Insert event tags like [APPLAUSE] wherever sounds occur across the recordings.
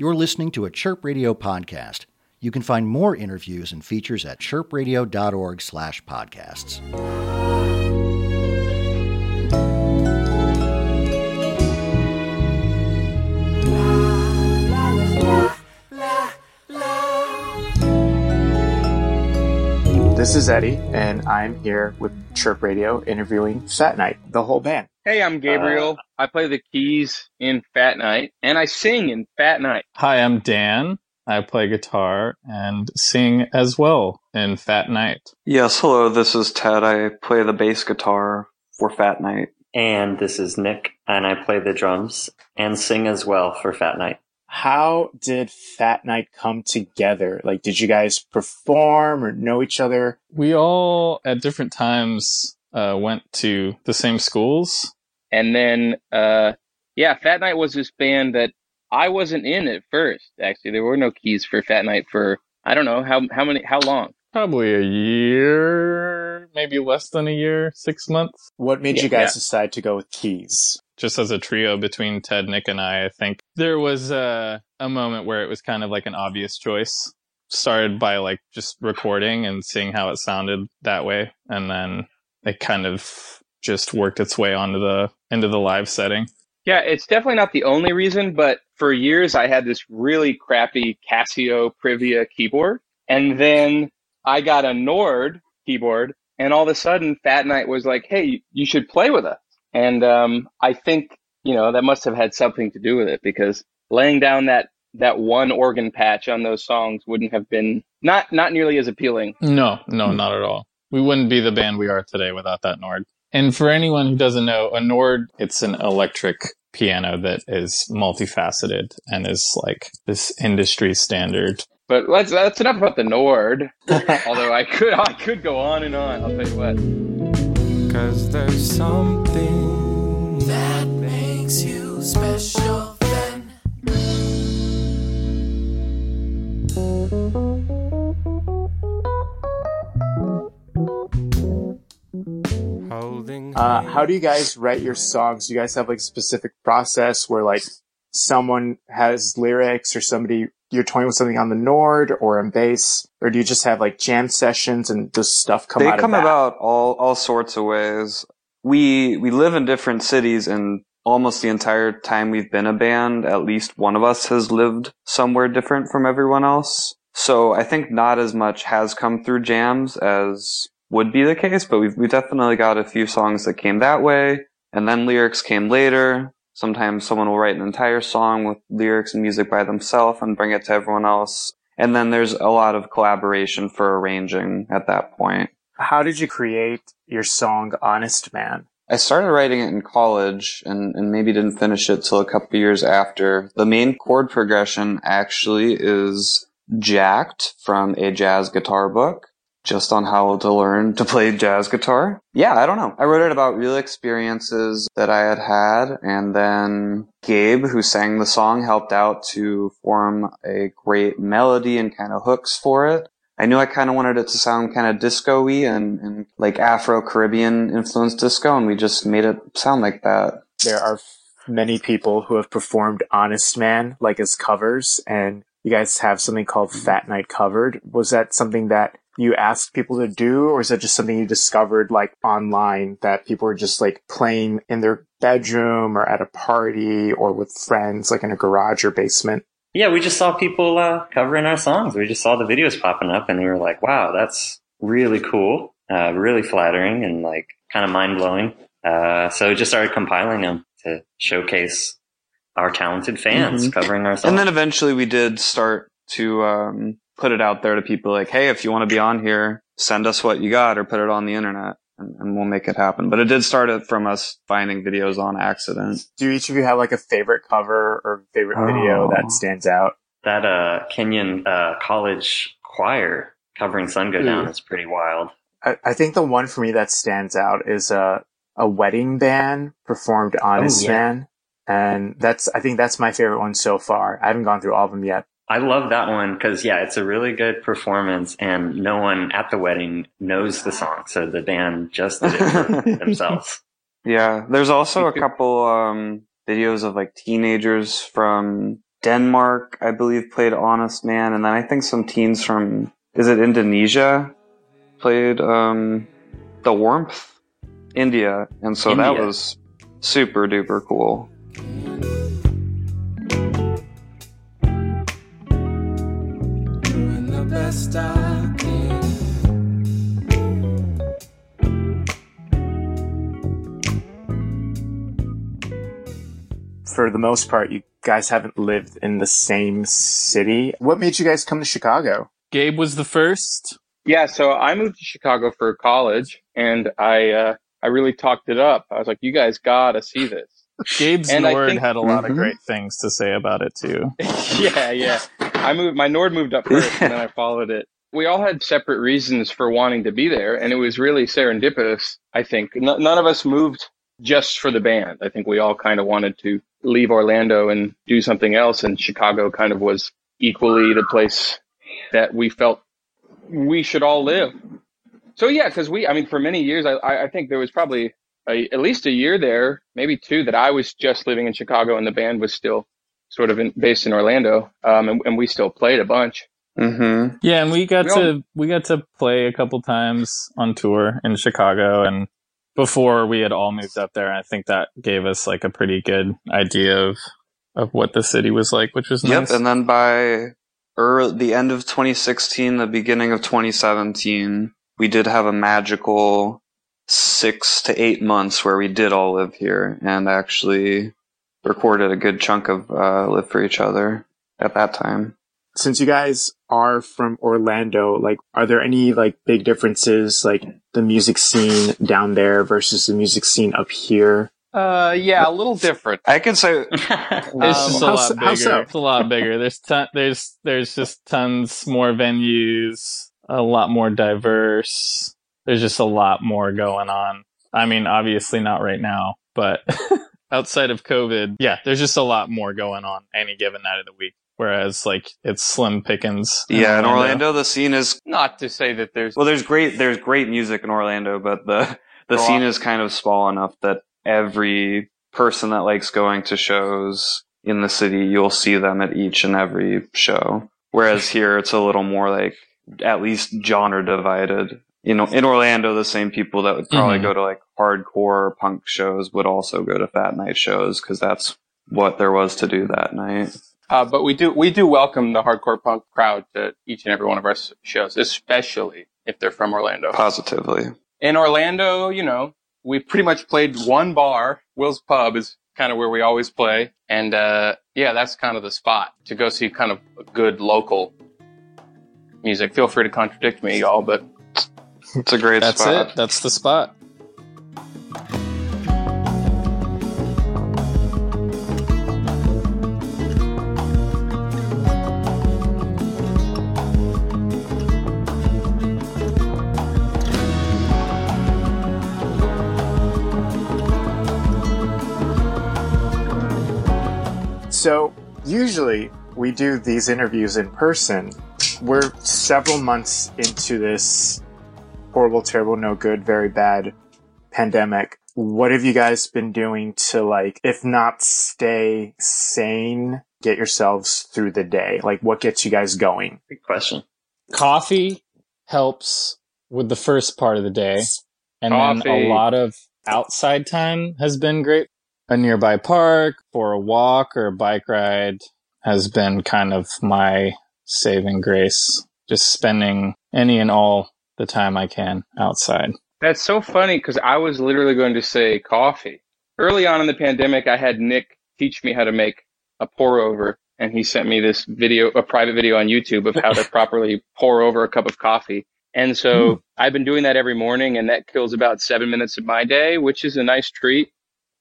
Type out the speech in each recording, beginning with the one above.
You're listening to a Chirp Radio podcast. You can find more interviews and features at chirpradio.org/podcasts. This is Eddie, and I'm here with Chirp Radio interviewing Fat Night, the whole band. Hey, I'm Gabriel. I play the keys in Fat Night, and I sing in Fat Night. Hi, I'm Dan. I play guitar and sing as well in Fat Night. Yes, hello, this is Ted. I play the bass guitar for Fat Night. And this is Nick, and I play the drums and sing as well for Fat Night. How did Fat Night come together? Like, did you guys perform or know each other? We all, at different times, uh, went to the same schools. And then, uh, yeah, Fat Night was this band that I wasn't in at first. Actually, there were no keys for Fat Night for I don't know how how many how long. Probably a year, maybe less than a year, six months. What made Yeah, you guys yeah. decide to go with keys? Just as a trio between Ted, Nick, and I, I think there was a, a moment where it was kind of like an obvious choice. Started by like just recording and seeing how it sounded that way, and then it kind of just worked its way onto the into the live setting. Yeah, it's definitely not the only reason, but for years I had this really crappy Casio Privia keyboard, and then I got a Nord keyboard, and all of a sudden Fat Night was like, "Hey, you should play with us." And um, I think you know that must have had something to do with it because laying down that that one organ patch on those songs wouldn't have been not not nearly as appealing. No, no, not at all. We wouldn't be the band we are today without that Nord. And for anyone who doesn't know, a Nord, it's an electric piano that is multifaceted and is like this industry standard. But let's that's enough about the Nord. [LAUGHS] Although I could I could go on and on. I'll tell you what. Cause there's something that makes you special Uh, how do you guys write your songs? Do you guys have like a specific process where like someone has lyrics or somebody you're toying with something on the Nord or on bass, or do you just have like jam sessions and does stuff come they out come of that? about all all sorts of ways. We we live in different cities and almost the entire time we've been a band, at least one of us has lived somewhere different from everyone else. So I think not as much has come through jams as would be the case, but we've we definitely got a few songs that came that way, and then lyrics came later. Sometimes someone will write an entire song with lyrics and music by themselves and bring it to everyone else. And then there's a lot of collaboration for arranging at that point. How did you create your song Honest Man? I started writing it in college and, and maybe didn't finish it till a couple years after. The main chord progression actually is jacked from a jazz guitar book, just on how to learn to play jazz guitar. Yeah, I don't know. I wrote it about real experiences that I had had, and then Gabe, who sang the song, helped out to form a great melody and kind of hooks for it. I knew I kind of wanted it to sound kind of disco-y and, and like Afro-Caribbean influenced disco, and we just made it sound like that. There are many people who have performed Honest Man like as covers, and you guys have something called Fat Night Covered. Was that something that you asked people to do, or is that just something you discovered like online that people are just like playing in their bedroom or at a party or with friends, like in a garage or basement? Yeah, we just saw people uh, covering our songs. We just saw the videos popping up, and we were like, "Wow, that's really cool, uh, really flattering, and like kind of mind blowing." Uh, so we just started compiling them to showcase our talented fans Mhm. covering our songs. And then eventually we did start to um, put it out there to people like, hey, if you want to be on here, send us what you got or put it on the internet and, and we'll make it happen. But it did start it from us finding videos on accident. Do each of you have like a favorite cover or favorite video Oh. that stands out? that uh, Kenyan uh, college choir covering "Sun Go Down" Ooh. is pretty wild. I, I think the one for me that stands out is a a wedding band performed Honest yeah. Man, and that's I think that's my favorite one so far. I haven't gone through all of them yet. I love that one because yeah, it's a really good performance, and no one at the wedding knows the song, so the band just did it [LAUGHS] themselves. Yeah. There's also a couple um, videos of like teenagers from Denmark, I believe, played Honest Man, and then I think some teens from is it Indonesia played um, the Warmth, India, and so that was super duper cool. Best I can. For the most part, you guys haven't lived in the same city. What made you guys come to Chicago? Gabe was the first. Yeah, so I moved to Chicago for college, and I uh, I really talked it up. I was like, "You guys gotta see this." Gabe's And I Nord think- had a lot Mhm. of great things to say about it too. [LAUGHS] yeah, yeah. I moved. My Nord moved up first, and then I [LAUGHS] followed it. We all had separate reasons for wanting to be there, and it was really serendipitous. I think N- none of us moved just for the band. I think we all kind of wanted to leave Orlando and do something else, and Chicago kind of was equally the place that we felt we should all live. So yeah, because we, I mean, for many years, I, I I think there was probably a, at least a year there, maybe two, that I was just living in Chicago, and the band was still sort of in, based in Orlando, um, and, and we still played a bunch. Mm-hmm. Yeah, and we got We all- to we got to play a couple times on tour in Chicago and before we had all moved up there, I think that gave us like a pretty good idea of of what the city was like, which was Yep, nice. and then by early, the end of 2016, the beginning of 2017, we did have a magical six to eight months where we did all live here and actually recorded a good chunk of uh, Live for Each Other at that time. Since you guys are from Orlando, like, are there any like big differences, like the music scene down there versus the music scene up here? Uh, yeah, a little different. I can say [LAUGHS] It's Um, just a how lot bigger. how so? It's a lot bigger. There's ton, there's there's just tons more venues, a lot more diverse. There's just a lot more going on. I mean, obviously not right now, but [LAUGHS] outside of COVID, yeah, there's just a lot more going on any given night of the week. Whereas like it's slim pickings. yeah, in Orlando the scene is Not to say that there's well. There's great there's great music in Orlando, but the the Go scene on. is kind of small enough that every person that likes going to shows in the city, you'll see them at each and every show. Whereas here, it's a little more like at least genre divided. You know, in Orlando, the same people that would probably Mhm. go to like hardcore punk shows would also go to Fat Night shows because that's what there was to do that night. Uh, but we do we do welcome the hardcore punk crowd to each and every one of our shows, especially if they're from Orlando. Positively. In Orlando, you know, we pretty much played one bar. Will's Pub is kind of where we always play, and uh, yeah, that's kind of the spot to go see kind of good local music. Feel free to contradict me, y'all, but It's a great spot. That's spot. it. That's the spot. So usually we do these interviews in person. We're several months into this horrible, terrible, no good, very bad pandemic. What have you guys been doing to like, if not stay sane, get yourselves through the day? Like what gets you guys going? Good question. coffee helps with the first part of the day and then a lot of outside time has been great a nearby park for a walk or a bike ride has been kind of my saving grace just spending any and all the time i can outside That's so funny because I was literally going to say coffee. Early on in the pandemic, I had Nick teach me how to make a pour over, and he sent me this video, a private video on YouTube of how to [LAUGHS] properly pour over a cup of coffee. And so hmm. I've been doing that every morning, and that kills about seven minutes of my day, which is a nice treat.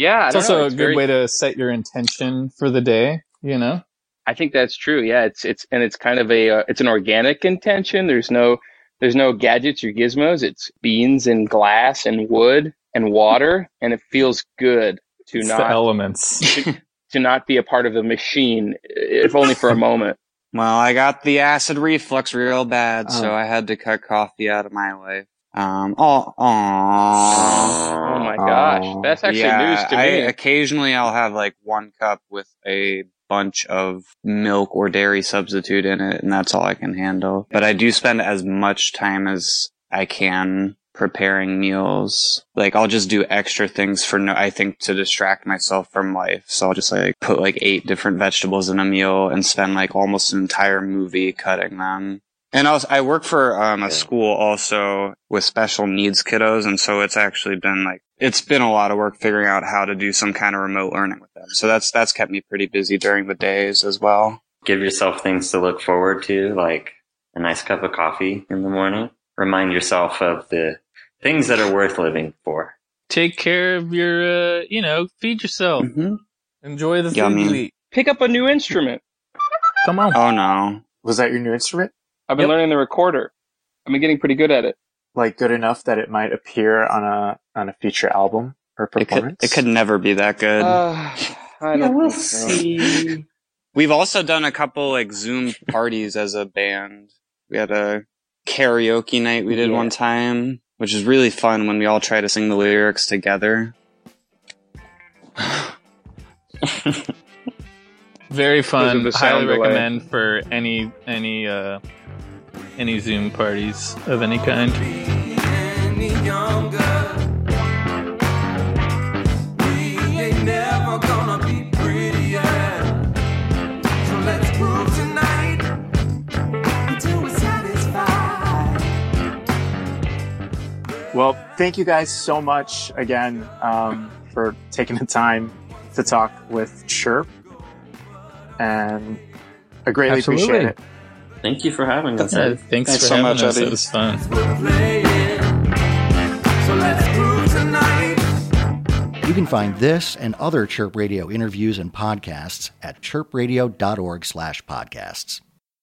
Yeah, it's also know, a good very- way to set your intention for the day you know I think that's true. Yeah, it's it's and it's kind of a uh, it's an organic intention. There's no there's no gadgets or gizmos. It's beans and glass and wood and water, and it feels good to it's the not elements [LAUGHS] to, to not be a part of the machine, if only for a moment. Well, I got the acid reflux real bad, so Oh. I had to cut coffee out of my life. Um, oh, aw. Oh my gosh, that's actually yeah, news to I, me. occasionally I'll have like one cup with a bunch of milk or dairy substitute in it, and that's all I can handle. But I do spend as much time as I can preparing meals. Like I'll just do extra things for no, I think to distract myself from life. So I'll just like put like eight different vegetables in a meal and spend like almost an entire movie cutting them. And also, I work for um, a school also with special needs kiddos, and so it's actually been like it's been a lot of work figuring out how to do some kind of remote learning with them. So that's that's kept me pretty busy during the days as well. Give yourself things to look forward to, like a nice cup of coffee in the morning. Remind yourself of the things that are worth living for. Take care of your, uh, you know, feed yourself. hmm Enjoy the food Yummy. you eat. Pick up a new instrument. Come on. Oh no, Was that your new instrument? I've been Yep. learning the recorder. I've been getting pretty good at it. Like good enough that it might appear on a on a feature album or it could performance? it could never be that good. Uh, I don't think so. see. We've also done a couple like Zoom parties as a band. We had a karaoke night we did Yeah. one time, which is really fun when we all try to sing the lyrics together. Very fun. the sound Highly delay. recommend for any any uh any Zoom parties of any kind. any younger. We ain't never gonna be prettier. So let's prove tonight until we're satisfied. Well, thank you guys so much again um, for taking the time to talk with Chirp, and I greatly Absolutely. appreciate it. Thank you for having us. Uh, thanks, Thanks for so having much, us. Eddie. It was fun. We're playing. So let's prove tonight. You can find this and other Chirp Radio interviews and podcasts at chirpradio.org slash podcasts.